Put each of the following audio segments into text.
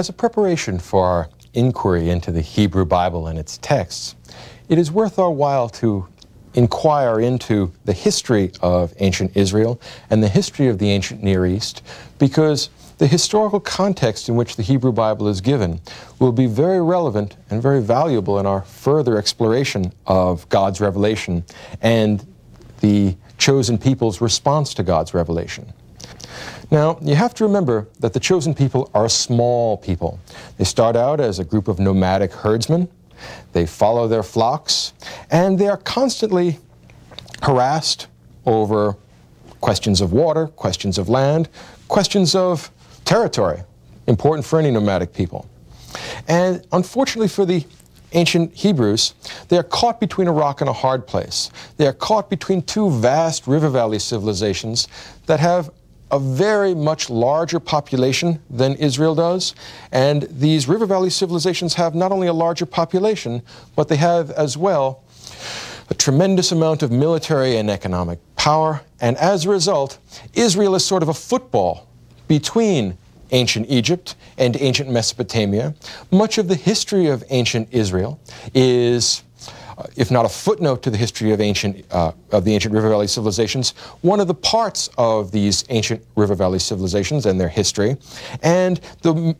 As a preparation for our inquiry into the Hebrew Bible and its texts, it is worth our while to inquire into the history of ancient Israel and the history of the ancient Near East because the historical context in which the Hebrew Bible is given will be very relevant and very valuable in our further exploration of God's revelation and the chosen people's response to God's revelation. Now, you have to remember that the chosen people are small people. They start out as a group of nomadic herdsmen. They follow their flocks, and they are constantly harassed over questions of water, questions of land, questions of territory, important for any nomadic people. And unfortunately for the ancient Hebrews, they are caught between a rock and a hard place. They are caught between two vast river valley civilizations that have a very much larger population than Israel does. And these river valley civilizations have not only a larger population, but they have as well a tremendous amount of military and economic power. And as a result, Israel is sort of a football between ancient Egypt and ancient Mesopotamia. Much of the history of ancient Israel is if not a footnote to the history of ancient uh, of the ancient river valley civilizations, one of the parts of these ancient river valley civilizations and their history, and the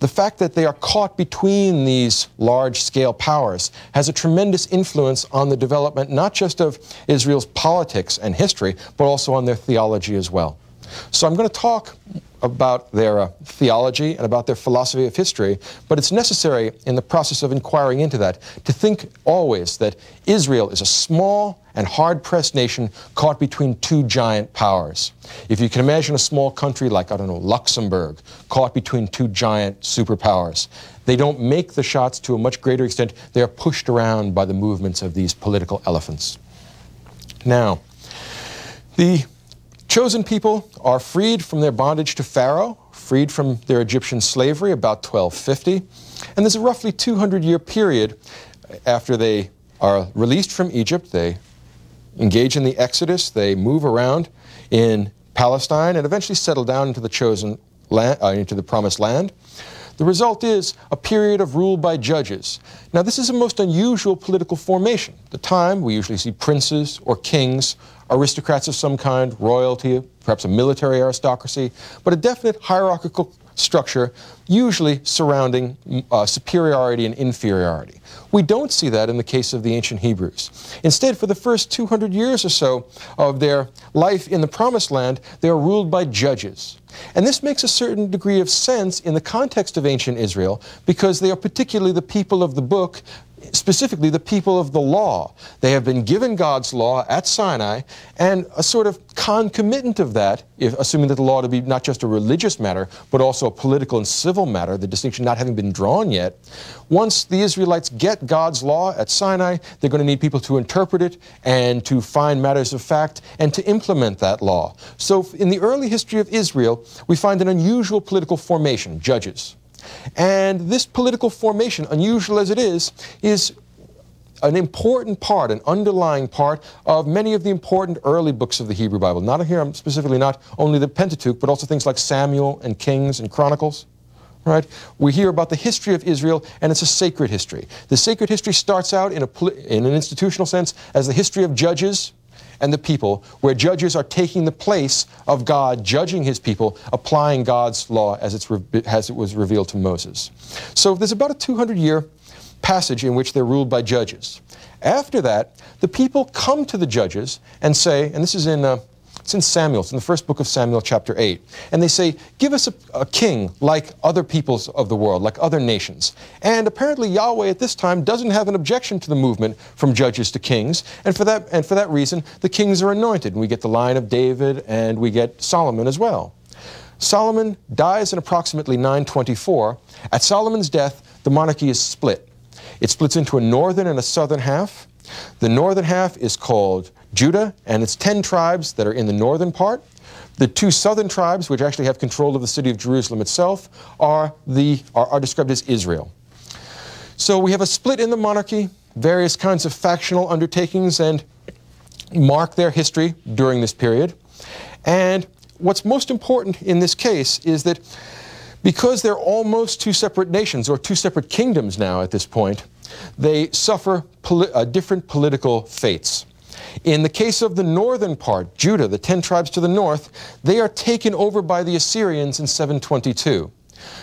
the fact that they are caught between these large scale powers has a tremendous influence on the development not just of Israel's politics and history, but also on their theology as well. So I'm going to talk about their uh, theology and about their philosophy of history, but it's necessary in the process of inquiring into that to think always that Israel is a small and hard pressed nation caught between two giant powers. If you can imagine a small country like, I don't know, Luxembourg, caught between two giant superpowers, they don't make the shots to a much greater extent. They are pushed around by the movements of these political elephants. Now, the Chosen people are freed from their bondage to Pharaoh, freed from their Egyptian slavery about 1250. And there's a roughly 200 year period after they are released from Egypt. They engage in the Exodus, they move around in Palestine, and eventually settle down into the chosen land, uh, into the promised land. The result is a period of rule by judges. Now, this is a most unusual political formation. At the time, we usually see princes or kings aristocrats of some kind, royalty, perhaps a military aristocracy, but a definite hierarchical structure, usually surrounding uh, superiority and inferiority. We don't see that in the case of the ancient Hebrews. Instead, for the first 200 years or so of their life in the Promised Land, they are ruled by judges. And this makes a certain degree of sense in the context of ancient Israel because they are particularly the people of the book specifically the people of the law. They have been given God's law at Sinai, and a sort of concomitant of that, if, assuming that the law to be not just a religious matter, but also a political and civil matter, the distinction not having been drawn yet, once the Israelites get God's law at Sinai, they're going to need people to interpret it and to find matters of fact and to implement that law. So in the early history of Israel, we find an unusual political formation, judges. And this political formation, unusual as it is, is an important part, an underlying part of many of the important early books of the Hebrew Bible. Not here, I'm specifically not only the Pentateuch, but also things like Samuel and Kings and Chronicles. Right? We hear about the history of Israel, and it's a sacred history. The sacred history starts out in, a, in an institutional sense as the history of judges, and the people, where judges are taking the place of God judging his people, applying God's law as, it's as it was revealed to Moses. So there's about a 200 year passage in which they're ruled by judges. After that, the people come to the judges and say, and this is in uh, it's in Samuel. It's in the first book of Samuel, chapter 8. And they say, Give us a, a, king like other peoples of the world, like other nations. And apparently, Yahweh at this time doesn't have an objection to the movement from judges to kings. And for that, and for that reason, the kings are anointed. And we get the line of David, and we get Solomon as well. Solomon dies in approximately 924. At Solomon's death, the monarchy is split. It splits into a northern and a southern half. The northern half is called Judah and its 10 tribes that are in the northern part. The two southern tribes, which actually have control of the city of Jerusalem itself, are, the, are, are described as Israel. So we have a split in the monarchy, various kinds of factional undertakings and mark their history during this period. And what's most important in this case is that Because they're almost two separate nations or two separate kingdoms now at this point, they suffer poli uh, different political fates. In the case of the northern part, Judah, the ten tribes to the north, they are taken over by the Assyrians in 722.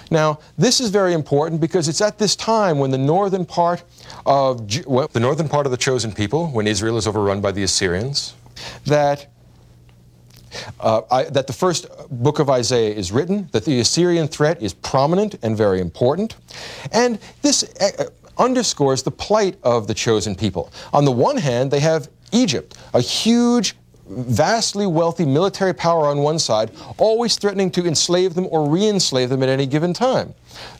Now, this is very important because it's at this time when the northern part of well, the northern part of the chosen people, when Israel is overrun by the Assyrians, that uh, I, that the first book of Isaiah is written, that the Assyrian threat is prominent and very important. And this uh, underscores the plight of the chosen people. On the one hand, they have Egypt, a huge vastly wealthy military power on one side, always threatening to enslave them or re-enslave them at any given time.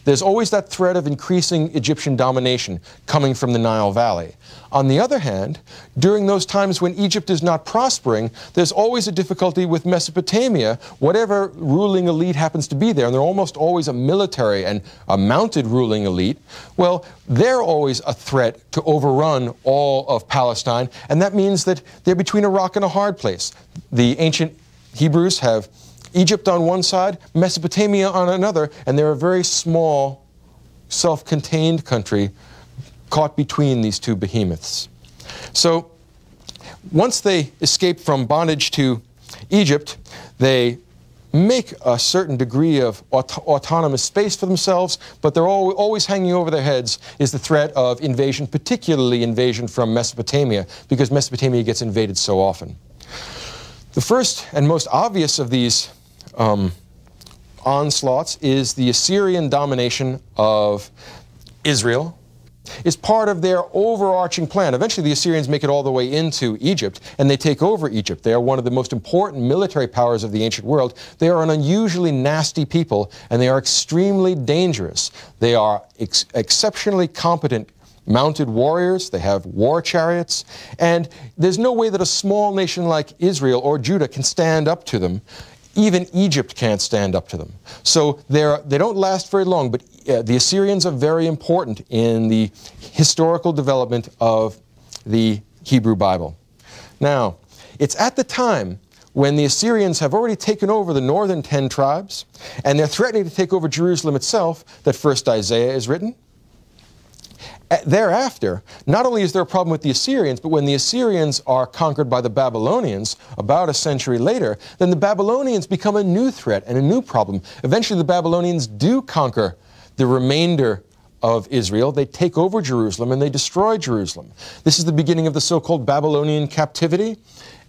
There's always that threat of increasing Egyptian domination coming from the Nile Valley. On the other hand, during those times when Egypt is not prospering, there's always a difficulty with Mesopotamia, whatever ruling elite happens to be there, and they're almost always a military and a mounted ruling elite. Well, they're always a threat to overrun all of Palestine, and that means that they're between a rock and a hard place. The ancient Hebrews have Egypt on one side, Mesopotamia on another, and they're a very small, self contained country caught between these two behemoths. So once they escape from bondage to Egypt, they make a certain degree of aut autonomous space for themselves, but they're al always hanging over their heads is the threat of invasion, particularly invasion from Mesopotamia, because Mesopotamia gets invaded so often. The first and most obvious of these um, onslaughts is the Assyrian domination of Israel, is part of their overarching plan. Eventually, the Assyrians make it all the way into Egypt, and they take over Egypt. They are one of the most important military powers of the ancient world. They are an unusually nasty people, and they are extremely dangerous. They are ex exceptionally competent mounted warriors, they have war chariots, and there's no way that a small nation like Israel or Judah can stand up to them. Even Egypt can't stand up to them. So they're, they don't last very long, but uh, the Assyrians are very important in the historical development of the Hebrew Bible. Now, it's at the time when the Assyrians have already taken over the northern ten tribes and they're threatening to take over Jerusalem itself that first Isaiah is written thereafter, not only is there a problem with the Assyrians, but when the Assyrians are conquered by the Babylonians about a century later, then the Babylonians become a new threat and a new problem. Eventually, the Babylonians do conquer the remainder of Israel. They take over Jerusalem and they destroy Jerusalem. This is the beginning of the so called Babylonian captivity.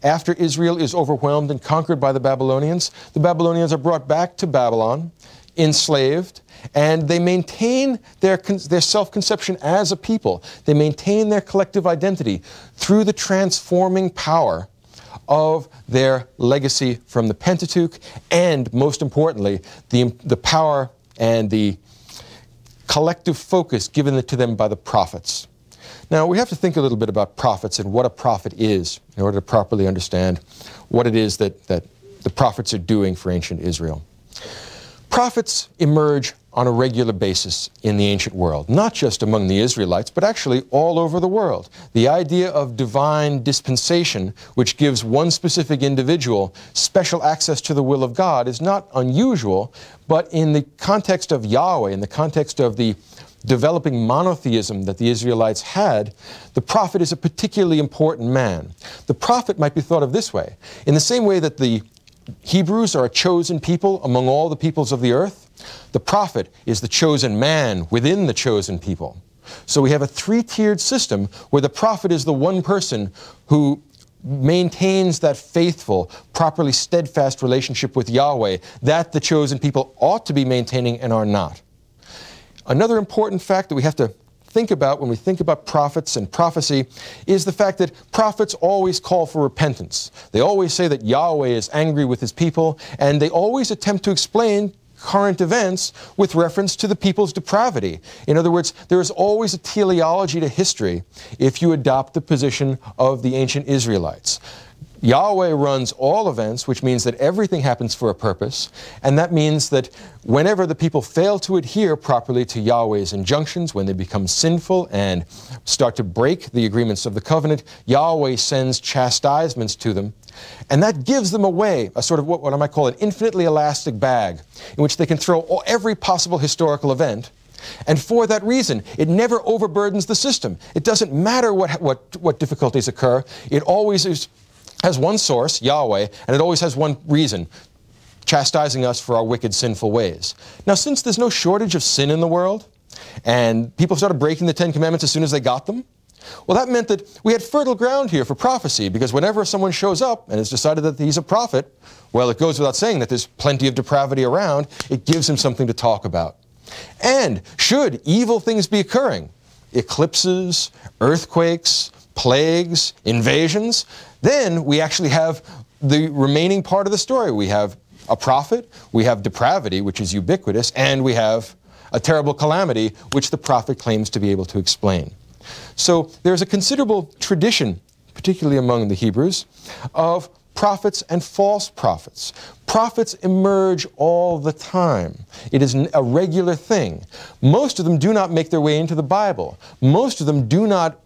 After Israel is overwhelmed and conquered by the Babylonians, the Babylonians are brought back to Babylon, enslaved, and they maintain their, their self-conception as a people. They maintain their collective identity through the transforming power of their legacy from the Pentateuch and, most importantly, the, the power and the collective focus given to them by the prophets. Now, we have to think a little bit about prophets and what a prophet is in order to properly understand what it is that, that the prophets are doing for ancient Israel. Prophets emerge on a regular basis in the ancient world, not just among the Israelites, but actually all over the world. The idea of divine dispensation, which gives one specific individual special access to the will of God, is not unusual, but in the context of Yahweh, in the context of the developing monotheism that the Israelites had, the prophet is a particularly important man. The prophet might be thought of this way. In the same way that the Hebrews are a chosen people among all the peoples of the earth, the prophet is the chosen man within the chosen people. So we have a three tiered system where the prophet is the one person who maintains that faithful, properly steadfast relationship with Yahweh that the chosen people ought to be maintaining and are not. Another important fact that we have to think about when we think about prophets and prophecy is the fact that prophets always call for repentance. They always say that Yahweh is angry with his people, and they always attempt to explain current events with reference to the people's depravity. In other words, there is always a teleology to history if you adopt the position of the ancient Israelites. Yahweh runs all events, which means that everything happens for a purpose, and that means that whenever the people fail to adhere properly to Yahweh's injunctions, when they become sinful and start to break the agreements of the covenant, Yahweh sends chastisements to them. And that gives them a way, a sort of what, what I might call an infinitely elastic bag, in which they can throw all, every possible historical event. And for that reason, it never overburdens the system. It doesn't matter what, what, what difficulties occur, it always is, has one source, Yahweh, and it always has one reason, chastising us for our wicked, sinful ways. Now, since there's no shortage of sin in the world, and people started breaking the Ten Commandments as soon as they got them, well, that meant that we had fertile ground here for prophecy, because whenever someone shows up and has decided that he's a prophet, well, it goes without saying that there's plenty of depravity around. It gives him something to talk about. And should evil things be occurring, eclipses, earthquakes, plagues, invasions, then we actually have the remaining part of the story. We have a prophet, we have depravity, which is ubiquitous, and we have a terrible calamity, which the prophet claims to be able to explain. So there's a considerable tradition, particularly among the Hebrews, of prophets and false prophets. Prophets emerge all the time. It is a regular thing. Most of them do not make their way into the Bible. Most of them do not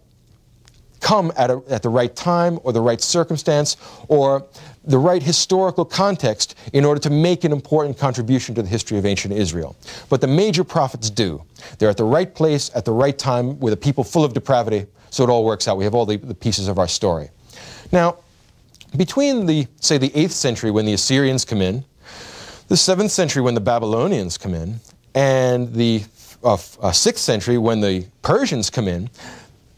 come at, a, at the right time or the right circumstance or the right historical context in order to make an important contribution to the history of ancient Israel. But the major prophets do. They're at the right place at the right time with a people full of depravity, so it all works out. We have all the, the pieces of our story. Now, between the, say, the 8th century when the Assyrians come in, the 7th century when the Babylonians come in, and the uh, uh, 6th century when the Persians come in,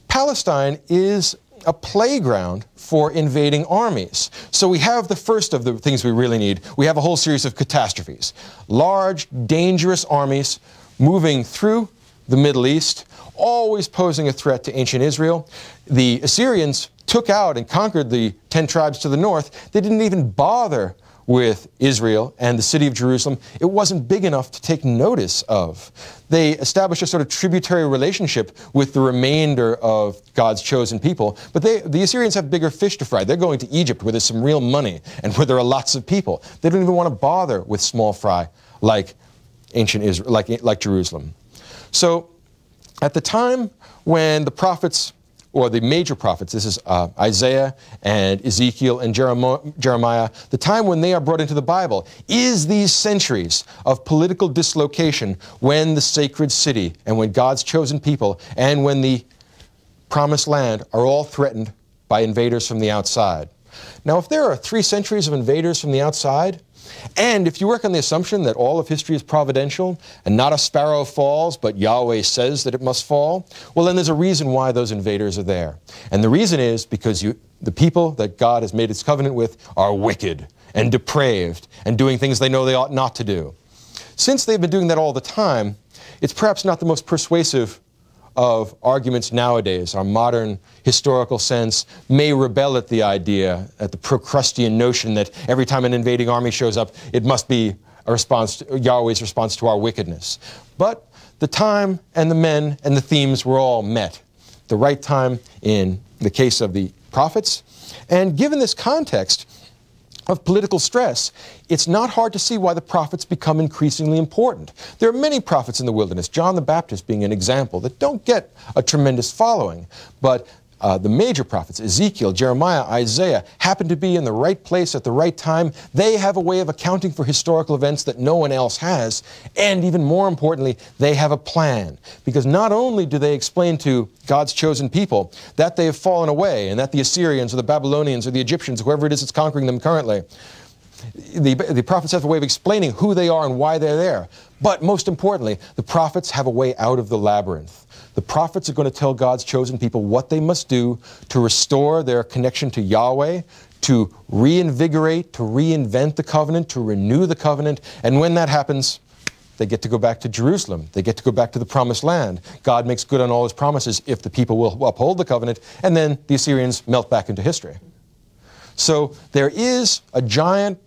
Palestine is a playground for invading armies. So we have the first of the things we really need. We have a whole series of catastrophes. Large, dangerous armies moving through the Middle East, always posing a threat to ancient Israel. The Assyrians took out and conquered the 10 tribes to the north. They didn't even bother with Israel and the city of Jerusalem, it wasn't big enough to take notice of. They established a sort of tributary relationship with the remainder of God's chosen people, but they, the Assyrians have bigger fish to fry. They're going to Egypt where there's some real money and where there are lots of people. They don't even want to bother with small fry like ancient Israel, like, like Jerusalem. So at the time when the prophets or the major prophets, this is uh, Isaiah and Ezekiel and Jeremiah, the time when they are brought into the Bible is these centuries of political dislocation when the sacred city and when God's chosen people and when the promised land are all threatened by invaders from the outside. Now, if there are three centuries of invaders from the outside, and if you work on the assumption that all of history is providential and not a sparrow falls, but Yahweh says that it must fall, well, then there's a reason why those invaders are there. And the reason is because you, the people that God has made his covenant with are wicked and depraved and doing things they know they ought not to do. Since they've been doing that all the time, it's perhaps not the most persuasive of arguments nowadays, our modern historical sense, may rebel at the idea, at the Procrustean notion that every time an invading army shows up, it must be a response, to, Yahweh's response to our wickedness. But the time and the men and the themes were all met. The right time in the case of the prophets. And given this context, of political stress, it's not hard to see why the prophets become increasingly important. There are many prophets in the wilderness, John the Baptist being an example, that don't get a tremendous following, but uh, the major prophets, Ezekiel, Jeremiah, Isaiah, happen to be in the right place at the right time. They have a way of accounting for historical events that no one else has. And even more importantly, they have a plan. Because not only do they explain to God's chosen people that they have fallen away and that the Assyrians or the Babylonians or the Egyptians, whoever it is that's conquering them currently, the, the prophets have a way of explaining who they are and why they're there. But most importantly, the prophets have a way out of the labyrinth. The prophets are going to tell God's chosen people what they must do to restore their connection to Yahweh, to reinvigorate, to reinvent the covenant, to renew the covenant. And when that happens, they get to go back to Jerusalem. They get to go back to the promised land. God makes good on all his promises if the people will uphold the covenant, and then the Assyrians melt back into history. So there is a giant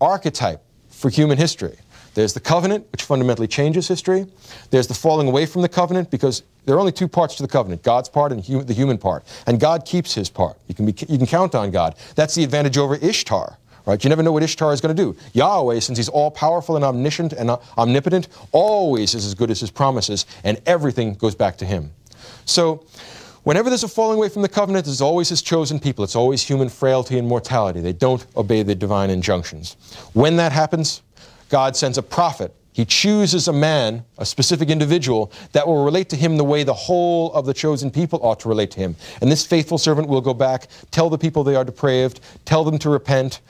archetype for human history. There's the covenant, which fundamentally changes history. There's the falling away from the covenant because there are only two parts to the covenant God's part and the human part. And God keeps his part. You can, be, you can count on God. That's the advantage over Ishtar. Right? You never know what Ishtar is going to do. Yahweh, since he's all powerful and omniscient and uh, omnipotent, always is as good as his promises, and everything goes back to him. So Whenever there's a falling away from the covenant, there's always his chosen people. It's always human frailty and mortality. They don't obey the divine injunctions. When that happens, God sends a prophet. He chooses a man, a specific individual, that will relate to him the way the whole of the chosen people ought to relate to him. And this faithful servant will go back, tell the people they are depraved, tell them to repent,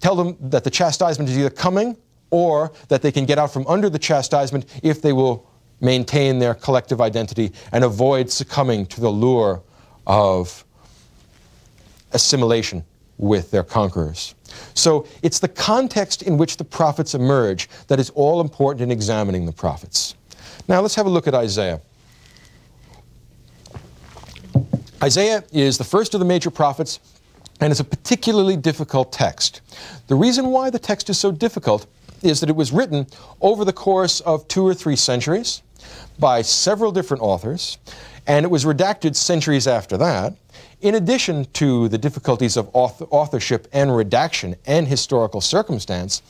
tell them that the chastisement is either coming or that they can get out from under the chastisement if they will maintain their collective identity and avoid succumbing to the lure of assimilation with their conquerors. So it's the context in which the prophets emerge that is all important in examining the prophets. Now let's have a look at Isaiah. Isaiah is the first of the major prophets and it's a particularly difficult text. The reason why the text is so difficult is that it was written over the course of two or three centuries by several different authors, and it was redacted centuries after that. In addition to the difficulties of authorship and redaction and historical circumstance,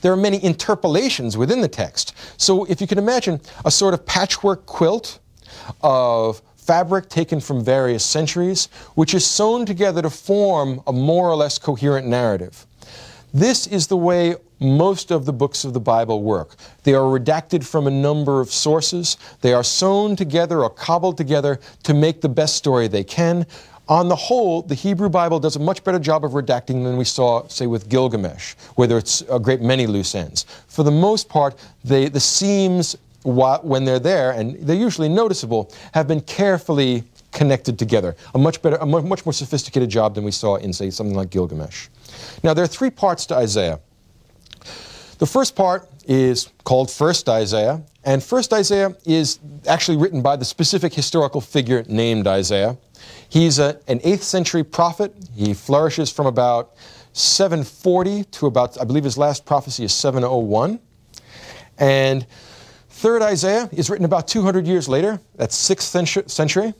there are many interpolations within the text. So if you can imagine a sort of patchwork quilt of fabric taken from various centuries, which is sewn together to form a more or less coherent narrative. This is the way most of the books of the Bible work. They are redacted from a number of sources. They are sewn together or cobbled together to make the best story they can. On the whole, the Hebrew Bible does a much better job of redacting than we saw, say, with Gilgamesh, where there's a great many loose ends. For the most part, they, the seams, when they're there, and they're usually noticeable, have been carefully connected together. A much better, a much more sophisticated job than we saw in, say, something like Gilgamesh. Now, there are three parts to Isaiah. The first part is called First Isaiah, and First Isaiah is actually written by the specific historical figure named Isaiah. He's a, an 8th century prophet. He flourishes from about 740 to about, I believe his last prophecy is 701. And Third Isaiah is written about 200 years later. That's 6th century.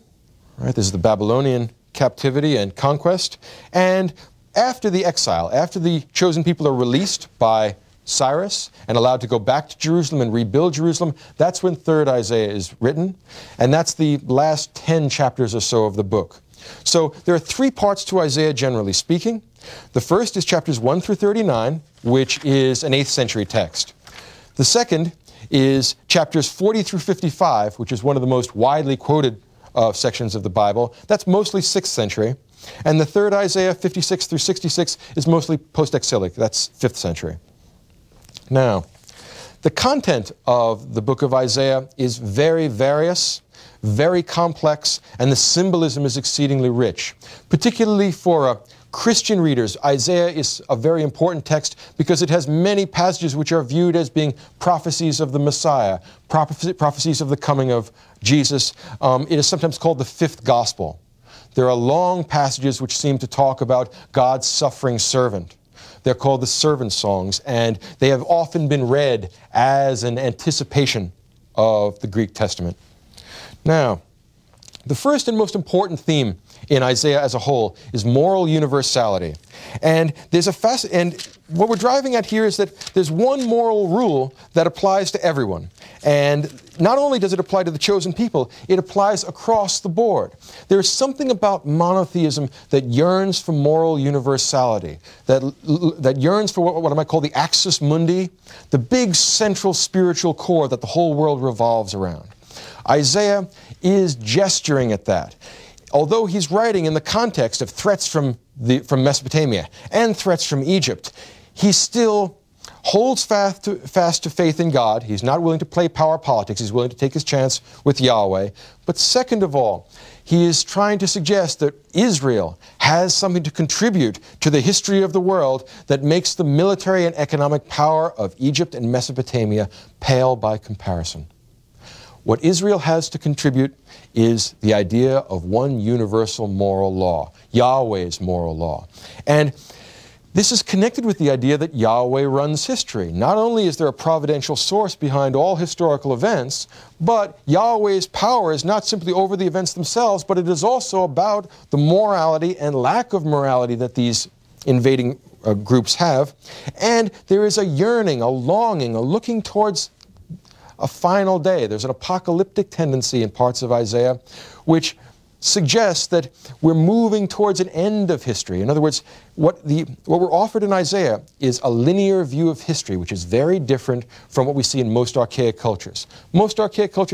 Right, this is the Babylonian captivity and conquest. And after the exile, after the chosen people are released by Cyrus and allowed to go back to Jerusalem and rebuild Jerusalem. That's when 3rd Isaiah is written, and that's the last 10 chapters or so of the book. So there are three parts to Isaiah, generally speaking. The first is chapters 1 through 39, which is an 8th century text. The second is chapters 40 through 55, which is one of the most widely quoted uh, sections of the Bible. That's mostly 6th century. And the third Isaiah, 56 through 66, is mostly post exilic. That's 5th century. Now, the content of the book of Isaiah is very various, very complex, and the symbolism is exceedingly rich. Particularly for uh, Christian readers, Isaiah is a very important text because it has many passages which are viewed as being prophecies of the Messiah, prophecies of the coming of Jesus. Um, it is sometimes called the fifth gospel. There are long passages which seem to talk about God's suffering servant. They're called the servant songs, and they have often been read as an anticipation of the Greek Testament. Now, the first and most important theme in Isaiah as a whole is moral universality. And there's a fast, and what we're driving at here is that there's one moral rule that applies to everyone. And not only does it apply to the chosen people, it applies across the board. There is something about monotheism that yearns for moral universality, that, that yearns for what, what I might call the axis mundi, the big central spiritual core that the whole world revolves around. Isaiah is gesturing at that. Although he's writing in the context of threats from, the, from Mesopotamia and threats from Egypt, he still holds fast to, fast to faith in God. He's not willing to play power politics. He's willing to take his chance with Yahweh. But second of all, he is trying to suggest that Israel has something to contribute to the history of the world that makes the military and economic power of Egypt and Mesopotamia pale by comparison. What Israel has to contribute is the idea of one universal moral law, Yahweh's moral law. And this is connected with the idea that Yahweh runs history. Not only is there a providential source behind all historical events, but Yahweh's power is not simply over the events themselves, but it is also about the morality and lack of morality that these invading uh, groups have. And there is a yearning, a longing, a looking towards a final day. There's an apocalyptic tendency in parts of Isaiah which suggests that we're moving towards an end of history. In other words, what, the, what we're offered in Isaiah is a linear view of history, which is very different from what we see in most archaic cultures. Most archaic cultures